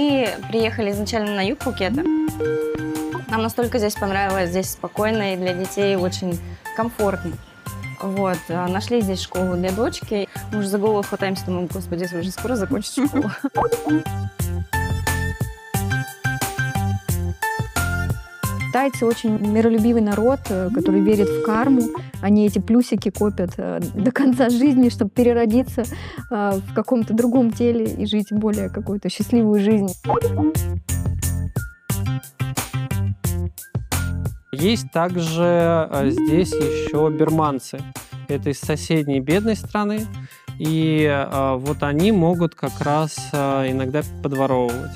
Мы приехали изначально на юг Пукета. Нам настолько здесь понравилось, здесь спокойно и для детей очень комфортно. Вот, а нашли здесь школу для дочки. Мы уже за голову хватаемся, думаем, господи, уже скоро закончится школа. Тайцы очень миролюбивый народ, э, который верит в карму. Они эти плюсики копят э, до конца жизни, чтобы переродиться э, в каком-то другом теле и жить более какую-то счастливую жизнь. Есть также здесь еще берманцы. Это из соседней бедной страны. И вот они могут как раз иногда подворовывать.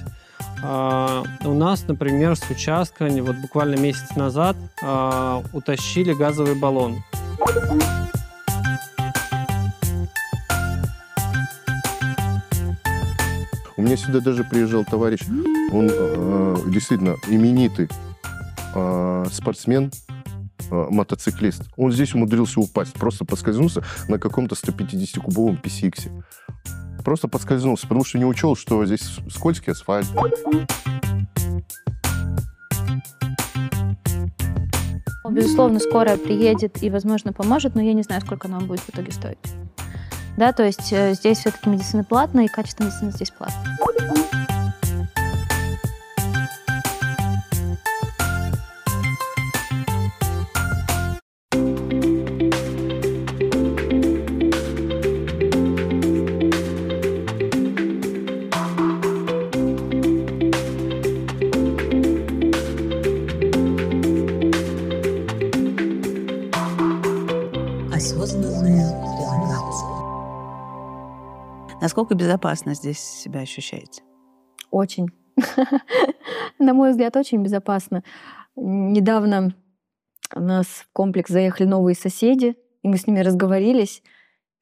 Uh, у нас, например, с участка вот буквально месяц назад uh, утащили газовый баллон. У меня сюда даже приезжал товарищ, он э, действительно именитый э, спортсмен, э, мотоциклист. Он здесь умудрился упасть, просто поскользнулся на каком-то 150-кубовом PCX. Просто подскользнулся, потому что не учел, что здесь скользкий асфальт. Безусловно, скорая приедет и, возможно, поможет, но я не знаю, сколько нам будет в итоге стоить. Да, то есть э, здесь все-таки медицина платная, и качество медицины здесь платное. Насколько безопасно здесь себя ощущаете? Очень. На мой взгляд, очень безопасно. Недавно у нас в комплекс заехали новые соседи, и мы с ними разговорились.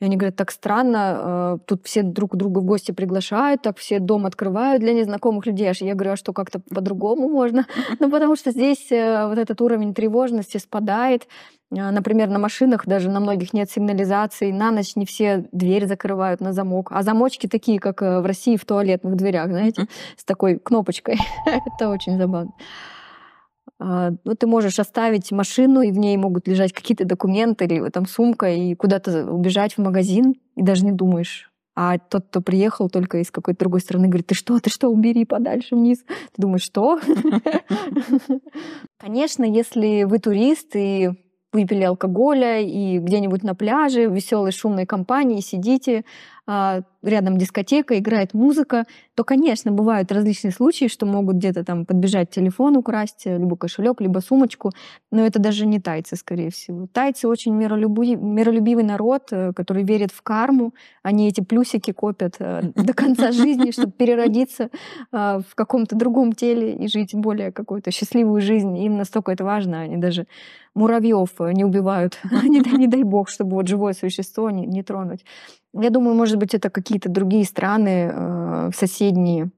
И они говорят, так странно, э, тут все друг друга в гости приглашают, так все дом открывают для незнакомых людей. Аж я говорю, а что как-то по-другому можно? Ну, потому что здесь э, вот этот уровень тревожности спадает. Э, например, на машинах даже на многих нет сигнализации. На ночь не все дверь закрывают на замок. А замочки такие, как в России в туалетных дверях, знаете, с такой кнопочкой. Это очень забавно. А, ну, ты можешь оставить машину, и в ней могут лежать какие-то документы или там сумка, и куда-то убежать в магазин, и даже не думаешь. А тот, кто приехал только из какой-то другой страны, говорит, ты что, ты что, убери подальше вниз. Ты думаешь, что? Конечно, если вы турист и выпили алкоголя и где-нибудь на пляже в веселой шумной компании сидите, рядом дискотека, играет музыка, то, конечно, бывают различные случаи, что могут где-то там подбежать телефон украсть, э, либо кошелек, либо сумочку, но это даже не тайцы, скорее всего. Тайцы очень миролюбивый, миролюбивый народ, э, который верит в карму, они эти плюсики копят э, до конца жизни, чтобы переродиться в каком-то другом теле и жить более какую-то счастливую жизнь. Им настолько это важно, они даже муравьев не убивают, не, дай бог, чтобы вот живое существо не тронуть. Я думаю, может быть, это какие-то другие страны, э, соседние,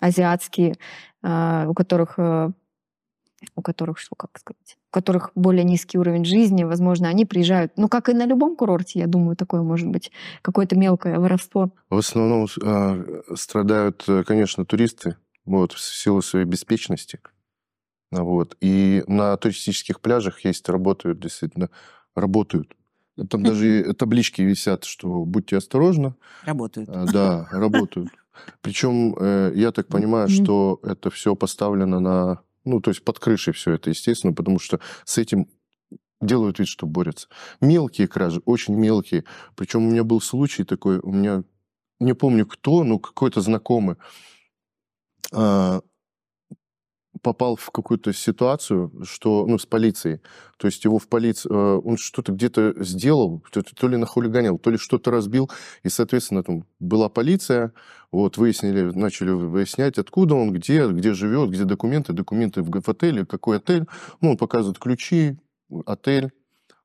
азиатские, э, у которых, э, у которых, что, как сказать, у которых более низкий уровень жизни, возможно, они приезжают, ну, как и на любом курорте, я думаю, такое может быть, какое-то мелкое воровство. В основном э, страдают, конечно, туристы, вот, в силу своей беспечности. Вот. И на туристических пляжах есть, работают, действительно, работают там даже таблички висят, что будьте осторожны. Работают. А, да, работают. Причем э, я так понимаю, что это все поставлено на, ну, то есть под крышей все это, естественно, потому что с этим делают вид, что борются. Мелкие кражи, очень мелкие. Причем у меня был случай такой, у меня, не помню кто, но какой-то знакомый, а, попал в какую-то ситуацию, что, ну, с полицией. То есть его в полиции, э, он что-то где-то сделал, то ли нахулиганил, то ли что-то разбил, и, соответственно, там была полиция, вот, выяснили, начали выяснять, откуда он, где, где живет, где документы, документы в, в отеле, какой отель. Ну, он показывает ключи, отель.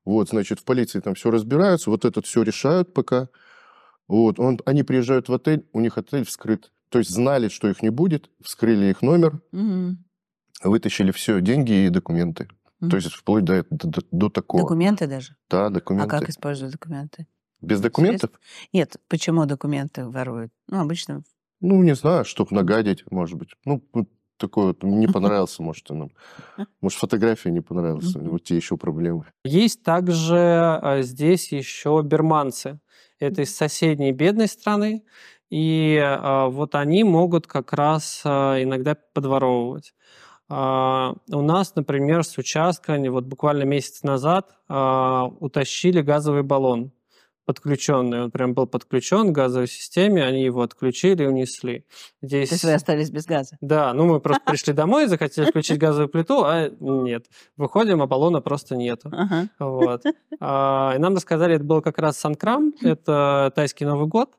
Вот, значит, в полиции там все разбираются, вот это все решают пока. Вот, он, они приезжают в отель, у них отель вскрыт. То есть знали, что их не будет, вскрыли их номер, угу вытащили все, деньги и документы. Mm. То есть вплоть до, до, до такого. Документы даже? Да, документы. А как используют документы? Без документов? Нет, почему документы воруют? Ну, обычно Ну, не знаю, чтобы нагадить, может быть. Ну, вот такой вот не понравился, может, нам. Может, фотография не понравилась. Вот те еще проблемы. Есть также а, здесь еще берманцы. Это из соседней бедной страны. И а, вот они могут как раз а, иногда подворовывать. А, У нас, например, с участка, они вот буквально месяц назад а, утащили газовый баллон подключенный. Он прям был подключен к газовой системе, они его отключили и унесли. Здесь... То есть вы остались без газа? Да, ну мы просто пришли домой, захотели включить газовую плиту, а нет. Выходим, а баллона просто нету. Ага. Вот. А, И нам рассказали, это был как раз Санкрам, это тайский Новый год.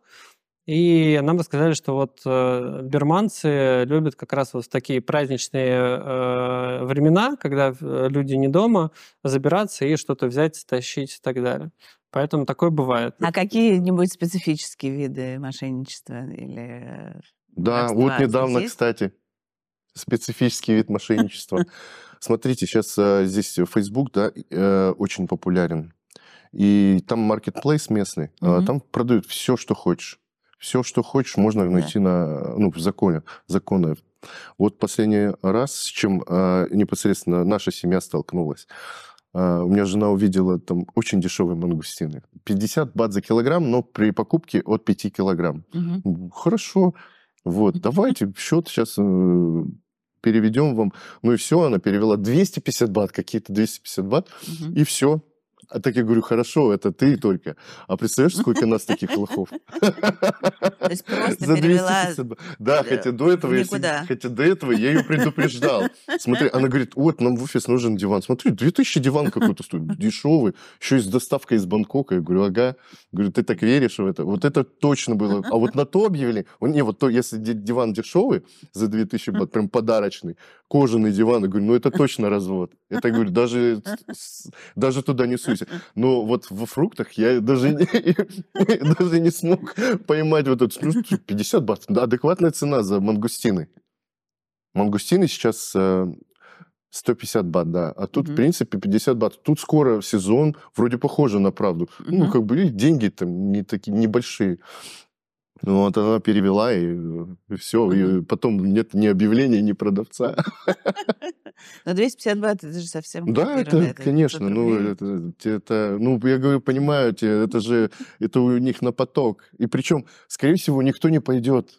И нам рассказали, что вот э, берманцы любят как раз вот в такие праздничные э, времена, когда э, люди не дома, забираться и что-то взять, стащить и так далее. Поэтому такое бывает. А какие-нибудь специфические виды мошенничества или... э, Да, вот недавно, есть? кстати, специфический вид мошенничества. Смотрите, сейчас здесь Facebook, да, э, очень популярен. И там маркетплейс местный, а там продают все, что хочешь. Все, что хочешь, можно Да. найти на, ну, в законе, законы. Вот последний раз, с чем а, непосредственно наша семья столкнулась. А, у меня жена увидела там очень дешевые мангустины. 50 бат за килограмм, но при покупке от 5 килограмм. М, Хорошо. Вот, давайте счет сейчас переведем вам. Ну и все, она перевела 250 бат, какие-то 250 бат, Мгм. и все. А так я говорю, хорошо, это ты только. А представляешь, сколько нас таких лохов? То есть просто За перевела 250 бат. Да, э, хотя до этого, хотя до этого я ее предупреждал. Смотри, она говорит, вот, нам в офис нужен диван. Смотри, 2000 диван какой-то стоит, дешевый, еще и с доставкой из Бангкока. Я говорю, ага. Говорю, ты так веришь в это? Вот это точно было. А вот на то объявили, не, вот то, если ди- диван дешевый за 2000 бат, прям подарочный, кожаный диван, я говорю, ну это точно развод. Это, говорю, даже, даже туда не суйся. Но вот во фруктах я даже не, даже не смог поймать вот ну, 50 бат. Адекватная цена за мангустины. Мангустины сейчас э, 150 бат, да. А тут, в Мгм. принципе, 50 бат. Тут скоро сезон, вроде похоже на правду. Ну, Мгм. как бы деньги там не такие небольшие. Ну, вот она перевела, и, все. И Мгм. потом нет ни объявления, ни продавца. Но 250 бат, это же совсем Да, это, 500 конечно, ну, это, это, ну, я говорю, понимаете, это же, это у них на поток. И причем, скорее всего, никто не пойдет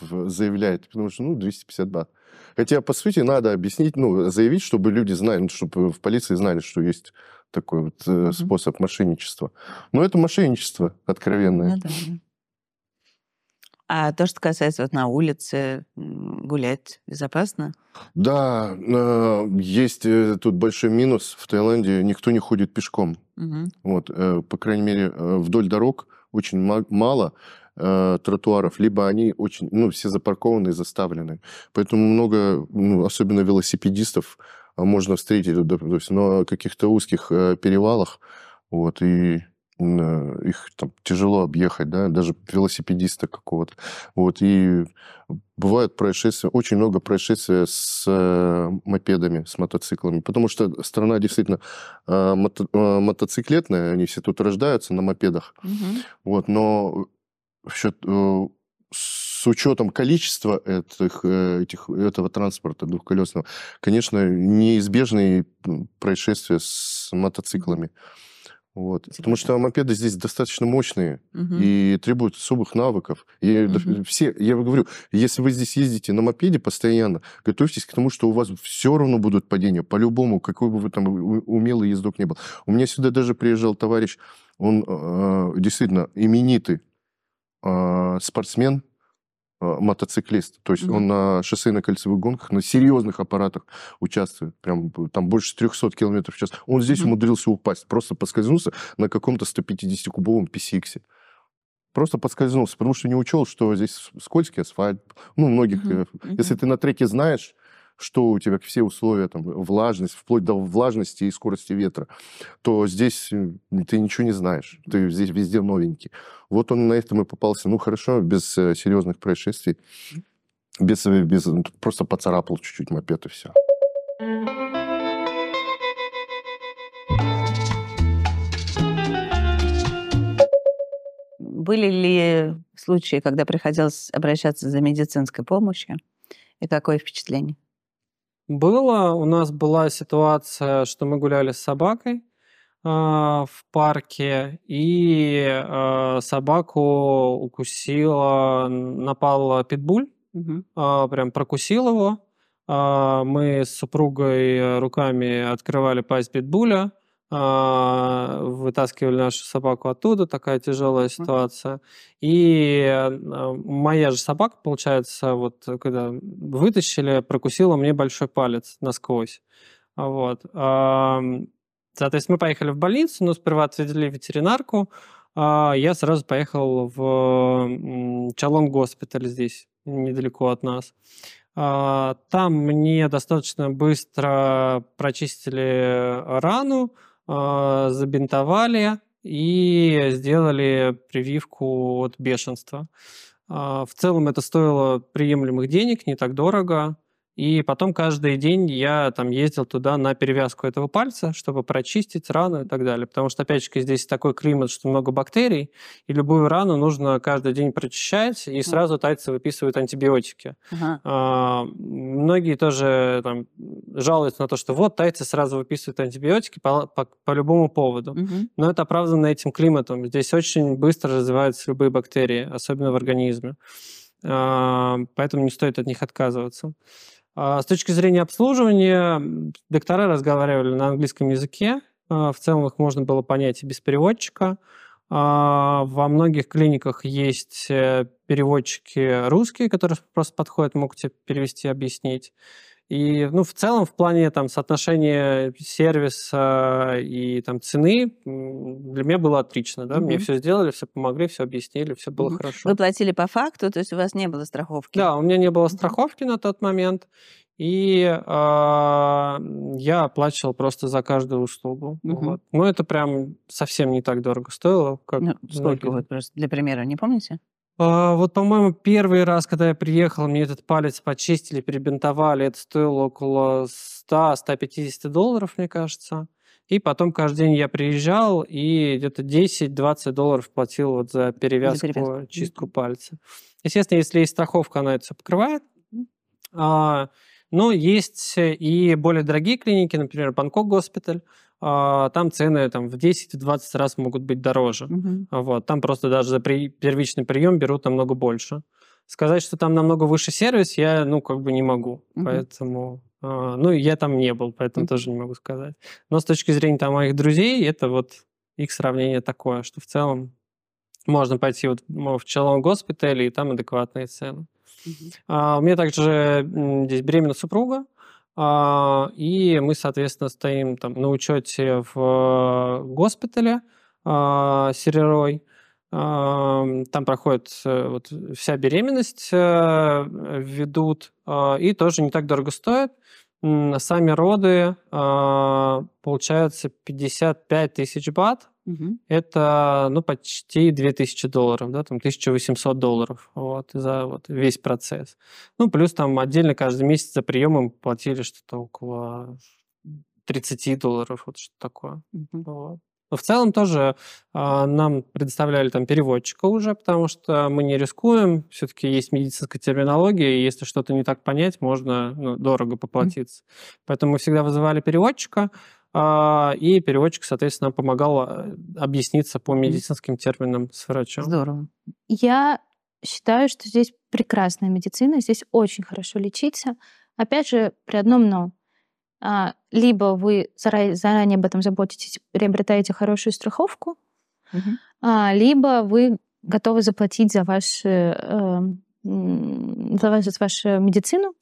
заявлять, потому что, ну, 250 бат. Хотя, по сути, надо объяснить, ну, заявить, чтобы люди знали, ну, чтобы в полиции знали, что есть такой вот э, способ мошенничества. Но это мошенничество откровенное. Да. А то, что касается вот на улице, гулять безопасно? Да, есть э, тут большой минус. В Таиланде никто не ходит пешком. Мгм. Вот, э, по крайней мере, э, вдоль дорог очень ма- мало тротуаров, либо они очень, ну, все запаркованы и заставлены. Поэтому много, ну, особенно велосипедистов, можно встретить, то есть на каких-то узких перевалах, вот, и их там тяжело объехать, да, даже велосипедиста какого-то. Вот, и бывают происшествия, очень много происшествий с э, мопедами, с мотоциклами, потому что страна действительно э, мото- э, мотоциклетная, они все тут рождаются на мопедах, Мгм. вот, но в счет, э, с учетом количества этих, э, этих, этого транспорта двухколесного, конечно, неизбежные происшествия с мотоциклами. Вот. Потому что мопеды здесь достаточно мощные Мгм. и требуют особых навыков. И Мгм. все, я говорю, если вы здесь ездите на мопеде постоянно, готовьтесь к тому, что у вас все равно будут падения, по-любому, какой бы вы там умелый ездок не был. У меня сюда даже приезжал товарищ, он э, действительно именитый э, спортсмен, мотоциклист. То есть Мгм. он на шоссейно-кольцевых гонках, на серьезных аппаратах участвует. Прям б- там больше 300 километров в час. Он здесь Мгм. умудрился упасть, просто поскользнулся на каком-то 150-кубовом PCX. Просто подскользнулся, потому что не учел, что здесь скользкий асфальт. Ну, многих... Э, Мгм. Если ты на треке знаешь, что у тебя все условия, там, влажность, вплоть до влажности и скорости ветра, то здесь ты ничего не знаешь. Ты здесь везде новенький. Вот он на этом и попался. Ну, хорошо, без э, серьезных происшествий. Без, э, без, ну, просто поцарапал чуть-чуть мопед и все. Были ли случаи, когда приходилось обращаться за медицинской помощью? И какое впечатление? Было. У нас была ситуация, что мы гуляли с собакой а, в парке, и а, собаку укусила, напал питбуль, Мгм. а, прям прокусил его. А, Мы с супругой руками открывали пасть питбуля, вытаскивали нашу собаку оттуда, такая тяжелая ситуация. И а, моя же собака, получается, вот когда вытащили, прокусила мне большой палец насквозь. А Вот. Ам, Соответственно, мы поехали в больницу, но сперва отвезли ветеринарку. а Я сразу поехал в Чалон госпиталь здесь, недалеко от нас. А, Там мне достаточно быстро прочистили рану, а, забинтовали и сделали прививку от бешенства. А, В целом это стоило приемлемых денег, не так дорого. И потом каждый день я там ездил туда на перевязку этого пальца, чтобы прочистить рану и так далее. Потому что, опять же, здесь такой климат, что много бактерий, и любую рану нужно каждый день прочищать, и сразу тайцы выписывают антибиотики. Ага. А, Многие тоже там, жалуются на то, что вот тайцы сразу выписывают антибиотики по, по- по любому поводу. Мгм. Но это оправдано этим климатом. Здесь очень быстро развиваются любые бактерии, особенно в организме. А, Поэтому не стоит от них отказываться. А С точки зрения обслуживания, доктора разговаривали на английском языке. А, В целом их можно было понять и без переводчика. А, Во многих клиниках есть э, переводчики русские, которые просто подходят, могут тебе перевести, объяснить. И, ну, в целом, в плане там соотношения сервиса и там цены для меня было отлично, да, мне Мгм. все сделали, все помогли, все объяснили, все было Мгм. хорошо. Вы платили по факту, то есть у вас не было страховки? Да, у меня не было страховки на тот момент, и а, я оплачивал просто за каждую услугу. Мгм. Вот. Но это прям совсем не так дорого стоило, как Ну, сколько вот просто для примера, не помните? А, Вот, по-моему, первый раз, когда я приехал, мне этот палец почистили, перебинтовали, это стоило около 100-150 долларов, мне кажется. И потом каждый день я приезжал и где-то 10-20 долларов платил вот за перевязку, перевязку. чистку пальца. Естественно, если есть страховка, она это все покрывает. А, Но есть и более дорогие клиники, например, Бангкок госпиталь. А, Там цены там, в 10-20 раз могут быть дороже. А Вот, там просто даже за при- первичный прием берут намного больше. Сказать, что там намного выше сервис, я, ну, как бы не могу. Мгм. Поэтому, а, ну, я там не был, поэтому тоже не могу сказать. Но с точки зрения там моих друзей, это вот их сравнение такое, что в целом можно пойти вот ну, в Челон госпиталь, и там адекватные цены. Мгм. А, У меня также здесь беременна супруга, и мы, соответственно, стоим там на учете в э, госпитале а, Серерой. А, Там проходит э, вот вся беременность, э, ведут, а, и тоже не так дорого стоит. Сами роды а, получаются 55 тысяч бат, Мгм. это, ну, почти 2000 долларов, да, там 1800 долларов, вот, за вот весь процесс. Ну, плюс там отдельно каждый месяц за приемом платили что-то около 30 долларов, вот что такое. Мгм. Вот. Но в целом тоже а, нам предоставляли там переводчика уже, потому что мы не рискуем, все-таки есть медицинская терминология, и если что-то не так понять, можно ну, дорого поплатиться. Поэтому мы всегда вызывали переводчика, а, и переводчик, соответственно, помогал а, объясниться по медицинским терминам с врачом. Здорово. Я считаю, что здесь прекрасная медицина, здесь очень хорошо лечиться. Опять же, при одном но. А, Либо вы заранее, об этом заботитесь, приобретаете хорошую страховку, а, либо вы готовы заплатить за, ваши, э, за, ваш- за вашу медицину,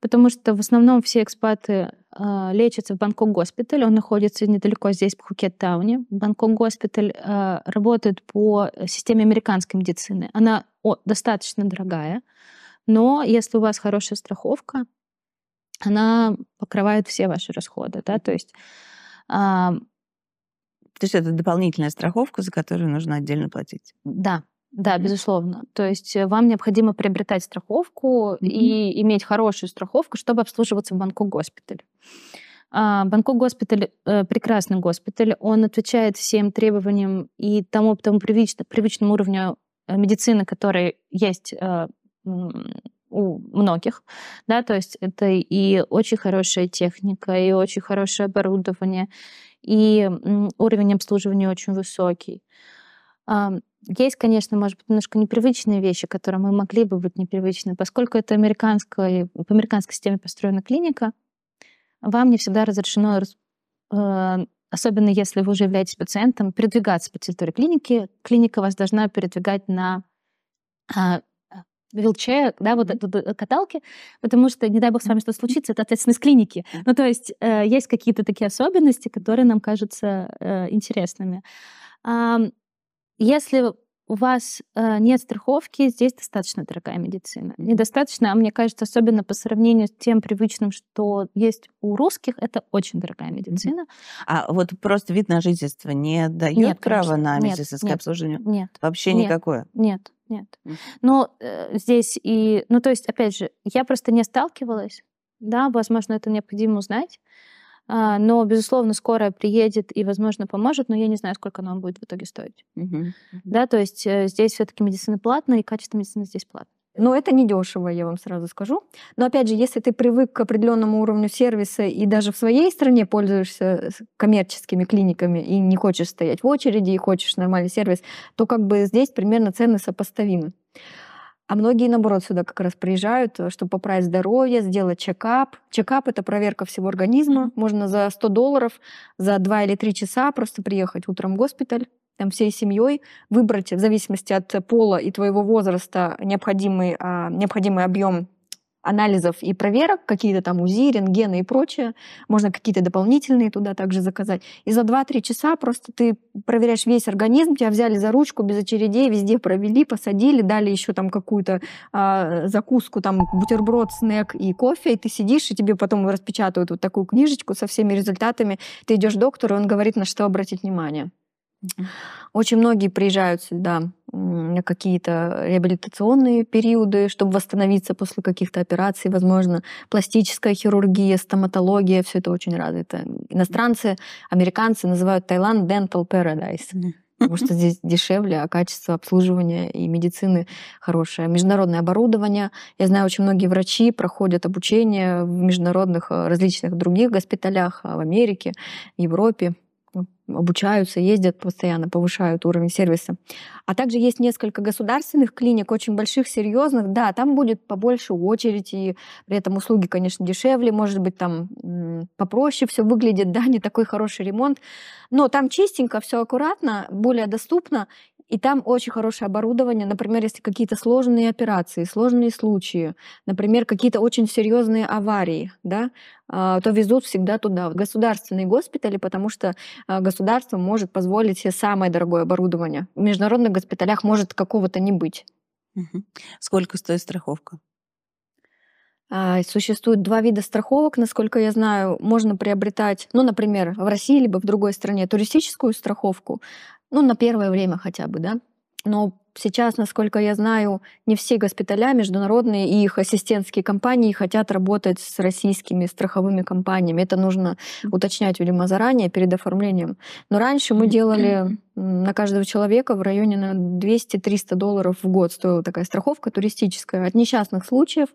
потому что в основном все экспаты а, лечатся в Бангкок госпиталь. Он находится недалеко здесь, в Пхукет-тауне. Бангкок госпиталь а, работает по системе американской медицины. Она о, достаточно дорогая, но если у вас хорошая страховка, она покрывает все ваши расходы. Да? То есть а, То есть это дополнительная страховка, за которую нужно отдельно платить. Да, да, безусловно. То есть э, вам необходимо приобретать страховку и иметь хорошую страховку, чтобы обслуживаться в Бангкок госпитале. А, Бангкок госпиталь э, прекрасный госпиталь, он отвечает всем требованиям и тому, тому привычно- привычному уровню медицины, которая есть э, у многих, да, то есть это и очень хорошая техника, и очень хорошее оборудование, и уровень обслуживания очень высокий. Есть, конечно, может быть, немножко непривычные вещи, которые мы могли бы быть непривычны, поскольку это американская, по американской системе построена клиника, вам не всегда разрешено, э, особенно если вы уже являетесь пациентом, передвигаться по территории клиники. Клиника вас должна передвигать на вилчер, да, вот mm-hmm. каталки, потому что, не дай бог, с вами что-то случится, это ответственность клиники. Mm-hmm. Ну, то есть э, есть какие-то такие особенности, которые нам кажутся э, интересными. Э, если у вас э, нет страховки, здесь достаточно дорогая медицина. Недостаточно, а мне кажется, особенно по сравнению с тем привычным, что есть у русских, это очень дорогая медицина. А вот просто вид на жительство не дает нет, права конечно. на медицинское нет, обслуживание? Нет. Вообще нет, никакое? Нет, нет. Но э, здесь и... Ну, то есть, опять же, я просто не сталкивалась. Да, возможно, это необходимо узнать. А, но, безусловно, скорая приедет и, возможно, поможет, но я не знаю, сколько она будет в итоге стоить. Угу. Да, то есть э, здесь все-таки медицина платная, и качество медицины здесь платное. Но это не дешево, я вам сразу скажу. Но опять же, если ты привык к определенному уровню сервиса и даже в своей стране пользуешься коммерческими клиниками и не хочешь стоять в очереди и хочешь нормальный сервис, то как бы здесь примерно цены сопоставимы. А многие, наоборот, сюда как раз приезжают, э, чтобы поправить здоровье, сделать чекап. Чекап — это проверка всего организма. Можно за 100 долларов за 2 или 3 часа просто приехать утром в госпиталь, там всей семьей, выбрать в зависимости от пола и твоего возраста необходимый, а, необходимый объем анализов и проверок, какие-то там УЗИ, рентгены и прочее. Можно какие-то дополнительные туда также заказать. И за 2-3 часа просто ты проверяешь весь организм, тебя взяли за ручку без очередей, везде провели, посадили, дали еще там какую-то а, закуску, там бутерброд, снэк и кофе, и ты сидишь, и тебе потом распечатывают вот такую книжечку со всеми результатами. Ты идешь к доктору, он говорит, на что обратить внимание. Очень многие приезжают сюда на какие-то реабилитационные периоды, чтобы восстановиться после каких-то операций, возможно, пластическая хирургия, стоматология, все это очень развито. Иностранцы, американцы называют Таиланд Dental Paradise. Потому что здесь дешевле, а качество обслуживания и медицины хорошее. Международное оборудование. Я знаю, очень многие врачи проходят обучение в международных э, различных других госпиталях в Америке, Европе обучаются, ездят постоянно, повышают уровень сервиса. А также есть несколько государственных клиник, очень больших, серьезных. Да, там будет побольше очередь, и при этом услуги, конечно, дешевле, может быть, там попроще все выглядит, да, не такой хороший ремонт. Но там чистенько, все аккуратно, более доступно, и там очень хорошее оборудование. Например, если какие-то сложные операции, сложные случаи, например, какие-то очень серьезные аварии, да, а, то везут всегда туда, в государственные госпитали, потому что а, государство может позволить себе самое дорогое оборудование. В международных госпиталях может какого-то не быть. Сколько стоит страховка? А, существует два вида страховок, насколько я знаю. Можно приобретать, ну, например, в России либо в другой стране туристическую страховку, ну, на первое время хотя бы, да. Но сейчас, насколько я знаю, не все госпиталя международные и их ассистентские компании хотят работать с российскими страховыми компаниями. Это нужно уточнять, видимо, заранее, перед оформлением. Но раньше мы делали на каждого человека в районе на 200-300 долларов в год стоила такая страховка туристическая от несчастных случаев.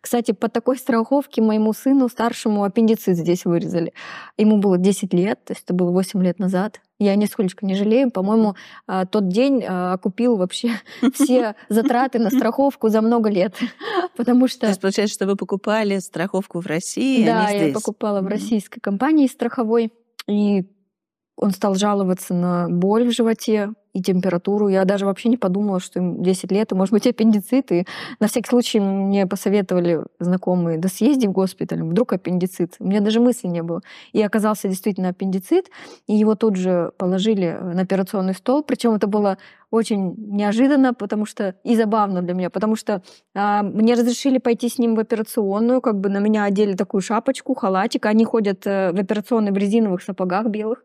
Кстати, по такой страховке моему сыну старшему аппендицит здесь вырезали. Ему было 10 лет, то есть это было 8 лет назад. Я нисколько не жалею. По-моему, а, тот день а, окупил вообще все затраты на страховку за много лет. Потому что... То есть, получается, что вы покупали страховку в России, да, а не здесь? я покупала в российской компании страховой. И он стал жаловаться на боль в животе, и температуру. Я даже вообще не подумала, что им 10 лет, и может быть аппендицит. И на всякий случай мне посоветовали знакомые, да съезди в госпиталь, вдруг аппендицит. У меня даже мысли не было. И оказался действительно аппендицит, и его тут же положили на операционный стол. Причем это было очень неожиданно, потому что и забавно для меня, потому что а, мне разрешили пойти с ним в операционную, как бы на меня одели такую шапочку, халатик, они ходят э, в операционной в резиновых сапогах белых.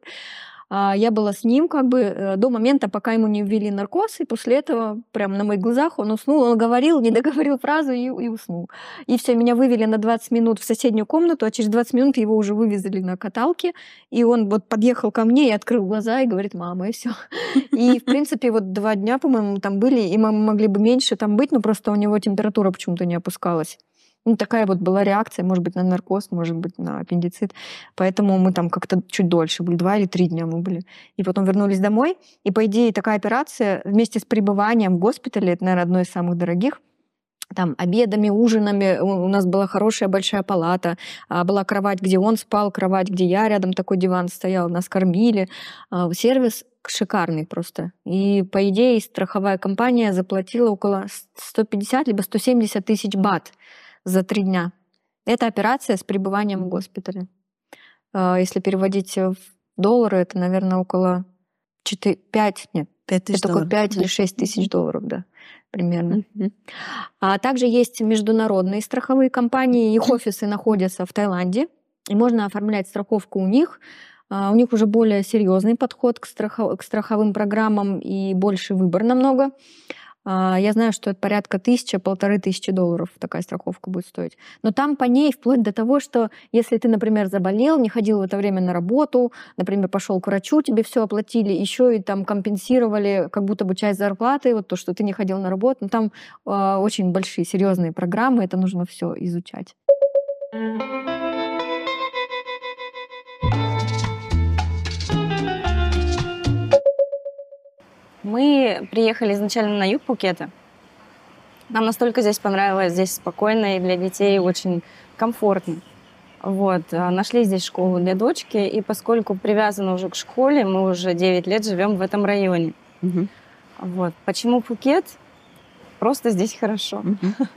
А, Я была с ним как бы э, до момента, пока ему не ввели наркоз, и после этого прямо на моих глазах он уснул, он говорил, не договорил фразу и, и уснул. И все, меня вывели на 20 минут в соседнюю комнату, а через 20 минут его уже вывезли на каталке, и он вот подъехал ко мне и открыл глаза и говорит, мама, и все. И, в принципе, вот два дня, по-моему, там были, и мы могли бы меньше там быть, но просто у него температура почему-то не опускалась. Ну, такая вот была реакция, может быть, на наркоз, может быть, на аппендицит. Поэтому мы там как-то чуть дольше были, два или три дня мы были. И потом вернулись домой. И, по идее, такая операция вместе с пребыванием в госпитале, это, наверное, одно из самых дорогих, там обедами, ужинами. У нас была хорошая большая палата, а, была кровать, где он спал, кровать, где я рядом такой диван стоял, нас кормили. А, Сервис шикарный просто. И, по идее, страховая компания заплатила около 150 либо 170 тысяч бат за три дня. Это операция с пребыванием в госпитале. А, Если переводить в доллары, это, наверное, около 4, 5, нет, Пять тысяч это около долларов. 5 или 6 тысяч долларов, да, примерно. А также есть международные страховые компании, их офисы находятся в Таиланде, и можно оформлять страховку у них. А, У них уже более серьезный подход к страховым программам и больше выбор намного. А, Я знаю, что это порядка тысячи, полторы тысячи долларов такая страховка будет стоить. Но там по ней вплоть до того, что если ты, например, заболел, не ходил в это время на работу, например, пошел к врачу, тебе все оплатили, еще и там компенсировали как будто бы часть зарплаты, вот то, что ты не ходил на работу. Ну, там а, очень большие, серьезные программы, это нужно все изучать. Мы приехали изначально на юг Пукета. Нам настолько здесь понравилось, здесь спокойно и для детей очень комфортно. Вот. а, Нашли здесь школу для дочки, и поскольку привязаны уже к школе, мы уже 9 лет живем в этом районе. Мгм. Вот. Почему Пукет? Просто здесь хорошо.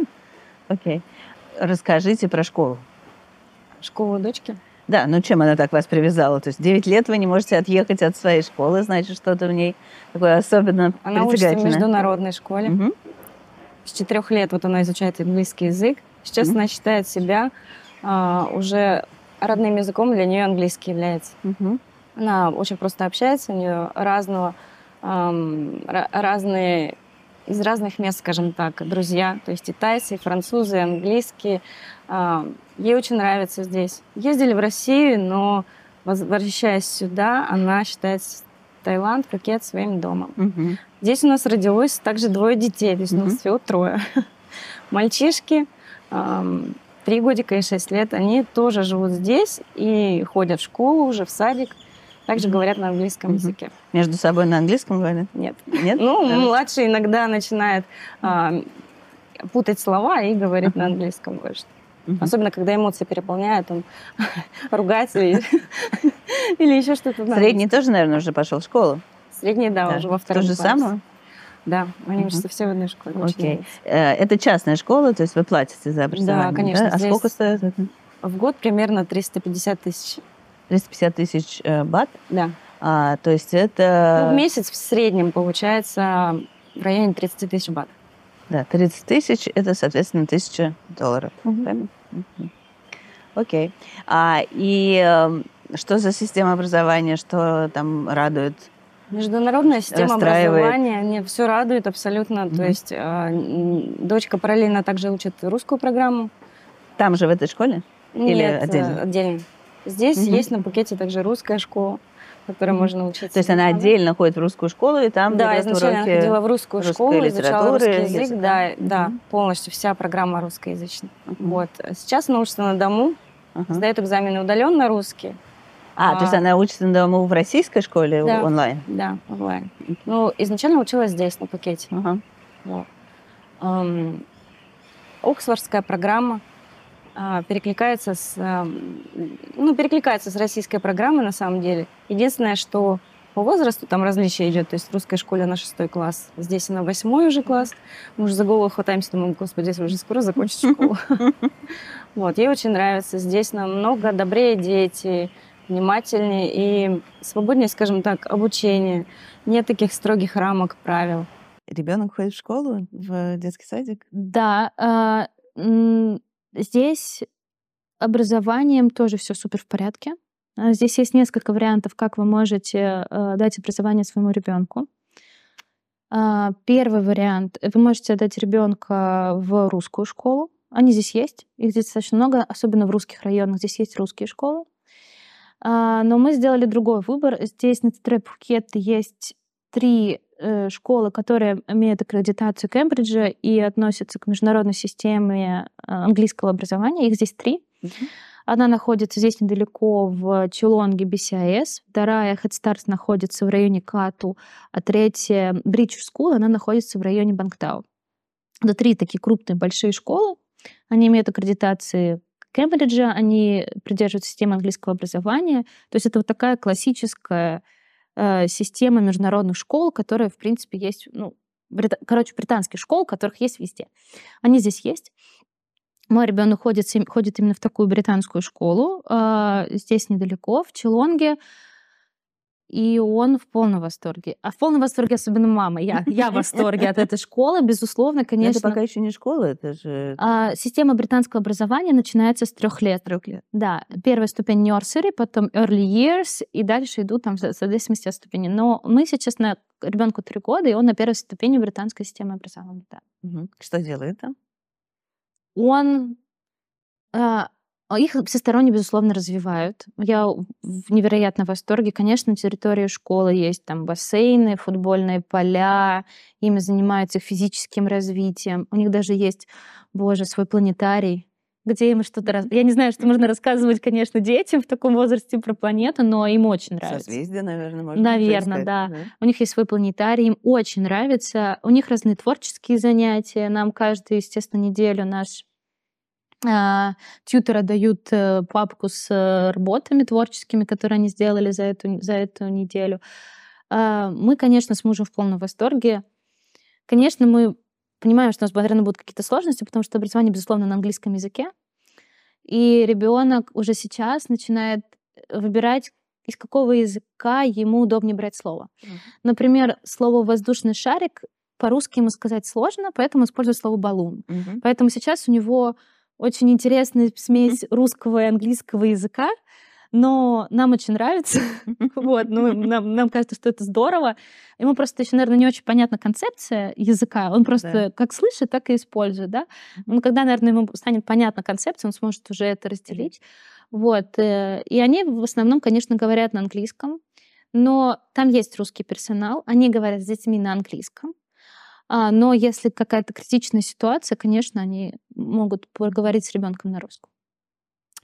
Окей. Расскажите про школу. Школа дочки? Да, ну чем она так вас привязала? То есть 9 лет вы не можете отъехать от своей школы, значит, что-то в ней такое особенно Она учится в международной школе. Мгм. С четырех лет вот она изучает английский язык. Сейчас Мгм. она считает себя а, уже родным языком для нее английский является. Мгм. Она очень просто общается, у нее разного, ра- разные, из разных мест, скажем так, друзья, то есть и тайцы, и французы, и английские. А, Ей очень нравится здесь. Ездили в Россию, но возвращаясь сюда, она считает Таиланд, Пхукет своим домом. Мгм. Здесь у нас родилось также двое детей, то есть у нас всего трое. Мальчишки, три годика и шесть лет, они тоже живут здесь и ходят в школу уже, в садик. Также говорят на английском Мгм. языке. Между собой на английском говорят? Нет. Нет? Ну, Да. младший иногда начинает ам, путать слова и говорит на английском больше. Мгм. Особенно, когда эмоции переполняют, он ругается или еще что-то. Средний тоже, наверное, уже пошел в школу. Средний, да, Да. уже во То втором же классе. самое? Да, они Мгм. учатся все в одной школе. Окей. Э, Это частная школа, то есть вы платите за образование? конечно, А здесь- сколько стоит это? В год примерно 350 тысяч. 350 тысяч э, бат? Да. А, то есть это... Ну, в месяц в среднем получается в районе 30 тысяч бат. Да, 30 тысяч, это, соответственно, 1000 долларов. правильно? Мгм. Окей. А, и э, что за система образования, что там радует? Международная система образования, мне все радует абсолютно. Мгм. То есть э, дочка параллельно также учит русскую программу. Там же, в этой школе? Или Нет, э, отдельно? отдельно. Здесь Мгм. есть на Пукете также русская школа, которой можно учиться. То есть она отдельно ходит в русскую школу, и там Да, изначально уроки... я ходила в русскую школу, изучала русский язык, языка. да, да, Мгм. полностью вся программа русскоязычная. Мгм. Вот. Сейчас она учится на дому, Ага. сдает экзамены удаленно русский. А, то есть А. она учится на дому в российской школе Да. онлайн? Да, онлайн. Ну, изначально училась здесь, на Пукете. Ага. Вот. Ам, Оксфордская программа а, перекликается с, ам, ну, перекликается с российской программой на самом деле. Единственное, что по возрасту там различие идет. То есть в русской школе она шестой класс, здесь она восьмой уже класс. Мы уже за голову хватаемся, думаем, господи, если уже скоро закончить школу. Вот, ей очень нравится. Здесь намного добрее дети, внимательнее и свободнее, скажем так, обучение. Нет таких строгих рамок, правил. Ребенок ходит в школу, в детский садик? Да, а, здесь образованием тоже все супер в порядке. А, Здесь есть несколько вариантов, как вы можете э, дать образование своему ребенку. А, Первый вариант. Вы можете отдать ребенка в русскую школу. Они здесь есть. Их здесь достаточно много, особенно в русских районах. Здесь есть русские школы. А, Но мы сделали другой выбор. Здесь на Тетре Пхукет есть три школы, которые имеют аккредитацию Кембриджа и относятся к международной системе э, английского образования. Их здесь три. Одна находится здесь недалеко в Чулонге, BCIS. Вторая, Head Start, находится в районе Кату. А третья, Bridge School, она находится в районе Бангтау. Это три такие крупные большие школы. Они имеют аккредитации Кембриджа, они придерживаются системы английского образования. То есть это вот такая классическая э, система международных школ, которая, в принципе, есть, ну, брита- короче, британских школ, которых есть везде. Они здесь есть. Мой ребенок ходит, ходит именно в такую британскую школу, э, здесь недалеко, в Челонге, и он в полном восторге. А в полном восторге особенно мама. Я, я в восторге от этой школы, безусловно, Но конечно. Это пока еще не школа, это же... А, Система британского образования начинается с трех лет. Трех лет. Да, первая ступень nursery, потом early years, и дальше идут там в за- в зависимости от ступени. Но мы сейчас на ребенку три года, и он на первой ступени британской системы образования. Да. Что делает там? Он а их всесторонне, безусловно, развивают. Я в невероятно в восторге. Конечно, на территории школы есть там бассейны, футбольные поля, ими занимаются их физическим развитием. У них даже есть, боже, свой планетарий, где им что-то... Раз... Я не знаю, что можно рассказывать, конечно, детям в таком возрасте про планету, но им очень нравится. Созвездие, наверное, можно Наверно, да. У них есть свой планетарий, им очень нравится. У них разные творческие занятия. Нам каждую, естественно, неделю наш а, тьютеры дают э, папку с э, работами творческими, которые они сделали за эту, за эту неделю. А, Мы, конечно, с мужем в полном восторге. Конечно, мы понимаем, что у нас, наверное, будут какие-то сложности, потому что образование, безусловно, на английском языке. И ребенок уже сейчас начинает выбирать, из какого языка ему удобнее брать слово. Например, слово «воздушный шарик» по-русски ему сказать сложно, поэтому использует слово «баллон». Мгм. Поэтому сейчас у него очень интересная смесь русского и английского языка, но нам очень нравится. Вот, ну, нам, нам кажется, что это здорово. Ему просто еще, наверное, не очень понятна концепция языка. Он просто Да. как слышит, так и использует, да. Ну, когда, наверное, ему станет понятна концепция, он сможет уже это разделить. Вот. э, И они в основном, конечно, говорят на английском, но там есть русский персонал, они говорят с детьми на английском. А, Но если какая-то критичная ситуация, конечно, они могут поговорить с ребенком на русском.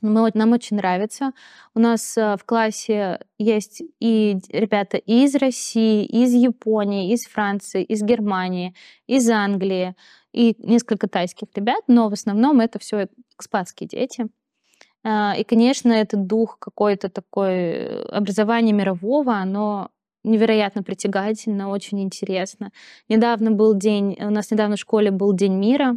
Мы, нам очень нравится. У нас э, в классе есть и ребята из России, из Японии, из Франции, из Германии, из Англии и несколько тайских ребят, но в основном это все экспатские дети. А, И, конечно, этот дух какой-то такой э, образования мирового, оно невероятно притягательно, очень интересно. Недавно был день, у нас недавно в школе был День мира,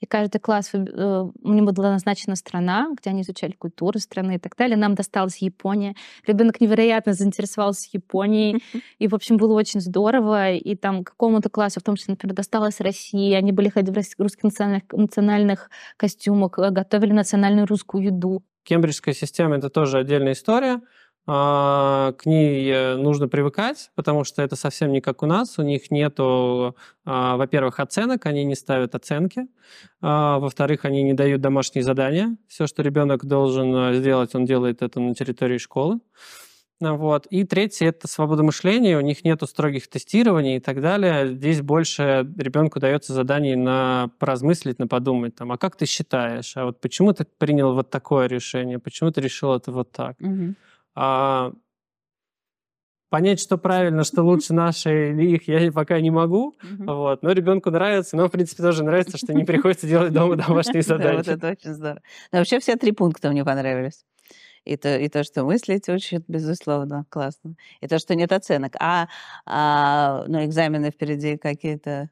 и каждый класс, э, у него была назначена страна, где они изучали культуру страны и так далее. Нам досталась Япония. Ребенок невероятно заинтересовался Японией, и, в общем, было очень здорово. И там какому-то классу, в том числе, например, досталась Россия. Они были ходить в русских национальных, национальных костюмах, э, готовили национальную русскую еду. Кембриджская система это тоже отдельная история. А, К ней э, нужно привыкать, потому что это совсем не как у нас. У них нету, а, во-первых, оценок, они не ставят оценки. А, Во-вторых, они не дают домашние задания. Все, что ребенок должен э, сделать, он делает это на территории школы. Вот. И третье – это свобода мышления, у них нету строгих тестирований и так далее. Здесь больше ребенку дается задание на поразмыслить, на подумать, там, а как ты считаешь, а вот почему ты принял вот такое решение, почему ты решил это вот так. Мгм. А, понять, что правильно, что лучше наше или их, я пока не могу. Мгм. Вот. Но ребенку нравится, но, в принципе, тоже нравится, что не приходится делать дома домашние Да, вот это очень здорово. Но вообще все три пункта мне понравились. И то, и то, что мыслить учат, безусловно, классно. И то, что нет оценок. А, а ну, экзамены впереди какие-то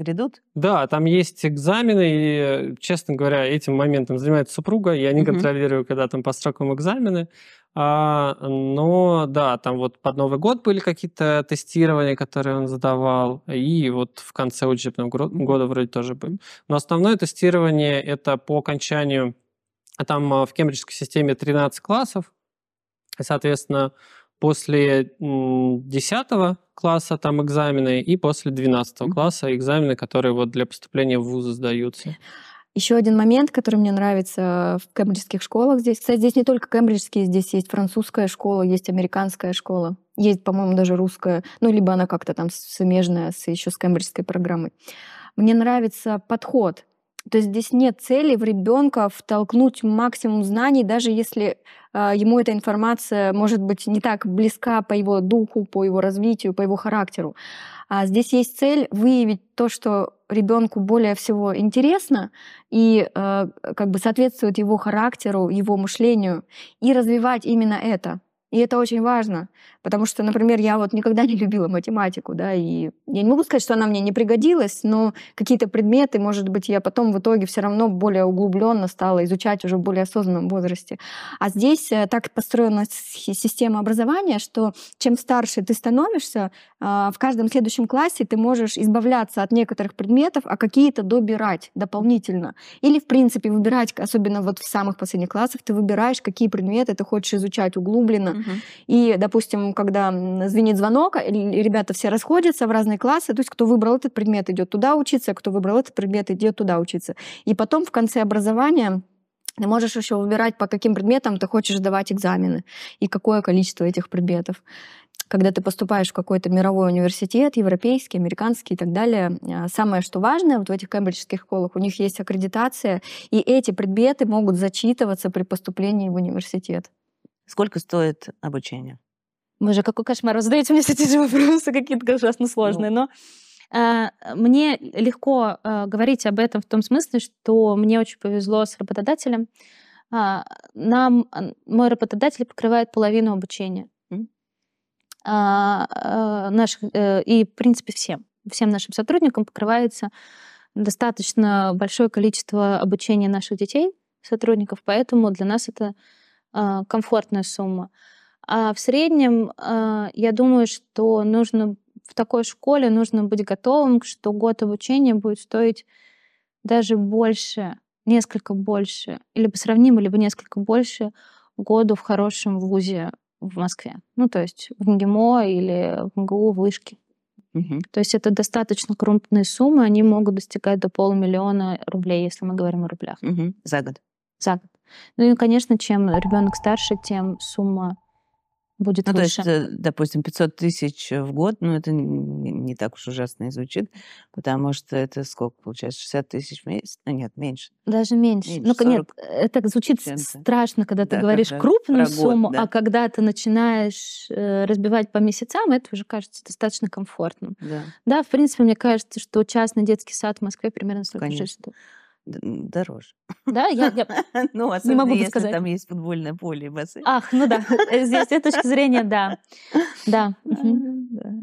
грядут? Да, там есть экзамены, и, честно говоря, этим моментом занимается супруга, я не контролирую, когда там по срокам экзамены. А, но да, там вот под Новый год были какие-то тестирования, которые он задавал, и вот в конце учебного года вроде тоже были. Но основное тестирование это по окончанию, а там в кембриджской системе 13 классов, Соответственно, после 10 класса там экзамены и после 12 класса экзамены, которые вот для поступления в вузы сдаются. Еще один момент, который мне нравится в кембриджских школах здесь. Кстати, здесь не только кембриджские, здесь есть французская школа, есть американская школа, есть, по-моему, даже русская, ну, либо она как-то там смежная с, еще с кембриджской программой. Мне нравится подход. То есть здесь нет цели в ребенка втолкнуть максимум знаний, даже если э, ему эта информация может быть не так близка по его духу, по его развитию, по его характеру. А здесь есть цель выявить то, что ребенку более всего интересно и э, как бы соответствует его характеру, его мышлению, и развивать именно это. И это очень важно, потому что, например, я вот никогда не любила математику, да, и я не могу сказать, что она мне не пригодилась, но какие-то предметы, может быть, я потом в итоге все равно более углубленно стала изучать уже в более осознанном возрасте. А здесь э, так построена система образования, что чем старше ты становишься, а, в каждом следующем классе ты можешь избавляться от некоторых предметов, а какие-то добирать дополнительно. Или, в принципе, выбирать, особенно вот в самых последних классах, ты выбираешь, какие предметы ты хочешь изучать углубленно, и, допустим, когда звенит звонок, ребята все расходятся в разные классы, то есть кто выбрал этот предмет, идет туда учиться, кто выбрал этот предмет, идет туда учиться. И потом в конце образования ты можешь еще выбирать, по каким предметам ты хочешь давать экзамены и какое количество этих предметов. Когда ты поступаешь в какой-то мировой университет, европейский, американский и так далее, а, самое, что важное вот в этих кембриджских школах, у них есть аккредитация, и эти предметы могут зачитываться при поступлении в университет. Сколько стоит обучение? Боже, какой кошмар. Вы задаете мне все те же вопросы, какие-то ужасно сложные. Ну. Но э, мне легко э, говорить об этом в том смысле, что мне очень повезло с работодателем. Э, нам мой работодатель покрывает половину обучения. Mm. Э, наших, и, в принципе, всем. Всем нашим сотрудникам покрывается достаточно большое количество обучения наших детей, сотрудников, поэтому для нас это а, комфортная сумма. А в среднем, а, я думаю, что нужно в такой школе нужно быть готовым, что год обучения будет стоить даже больше, несколько больше, либо сравнимо, либо несколько больше году в хорошем вузе в Москве. Ну, то есть в МГИМО или в МГУ, в Вышке. Угу. То есть это достаточно крупные суммы, они могут достигать до полумиллиона рублей, если мы говорим о рублях. Угу. За год. За год. Ну и, конечно, чем ребенок старше, тем сумма будет ну, выше. То есть, э, допустим, 500 тысяч в год, ну, это не так уж ужасно и звучит, потому что это сколько получается? 60 тысяч в месяц? Ну, нет, меньше. Даже меньше. меньше ну, нет, это звучит страшно, когда ты да, говоришь крупную год, сумму, да. а когда ты начинаешь э, разбивать по месяцам, это уже кажется достаточно комфортным. Да. да, в принципе, мне кажется, что частный детский сад в Москве примерно столько же стоит дороже. Да, я, я ну, не могу если сказать. там есть футбольное поле и бассейн. Ах, ну да, э, с этой точки зрения, да. Да.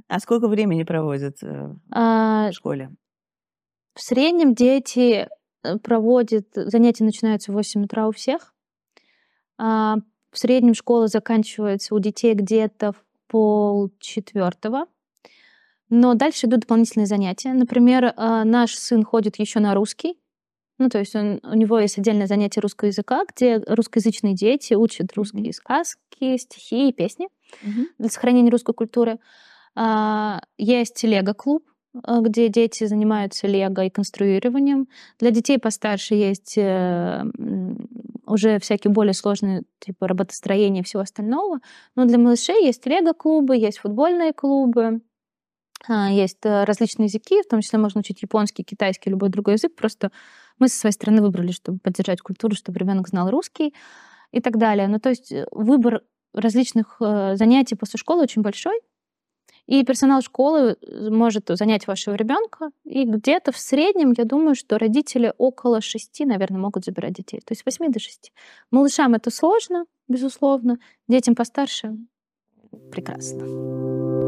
А сколько времени проводят э, а, в школе? В среднем дети э, проводят, занятия начинаются в 8 утра у всех. А, в среднем школа заканчивается у детей где-то в пол четвертого. Но дальше идут дополнительные занятия. Например, наш сын ходит еще на русский, ну, то есть он, у него есть отдельное занятие русского языка, где русскоязычные дети учат русские сказки, стихи и песни mm-hmm. для сохранения русской культуры. А, есть лего-клуб, а, где дети занимаются лего и конструированием. Для детей постарше есть э, уже всякие более сложные типа работостроения и всего остального. Но для малышей есть лего-клубы, есть футбольные клубы, а, есть э, различные языки, в том числе можно учить японский, китайский, любой другой язык. Просто мы со своей стороны выбрали, чтобы поддержать культуру, чтобы ребенок знал русский и так далее. Ну, то есть э, выбор различных э, занятий после школы очень большой. И персонал школы может занять вашего ребенка. И где-то в среднем, я думаю, что родители около шести, наверное, могут забирать детей. То есть 8 до 6. Малышам это сложно, безусловно. Детям постарше прекрасно.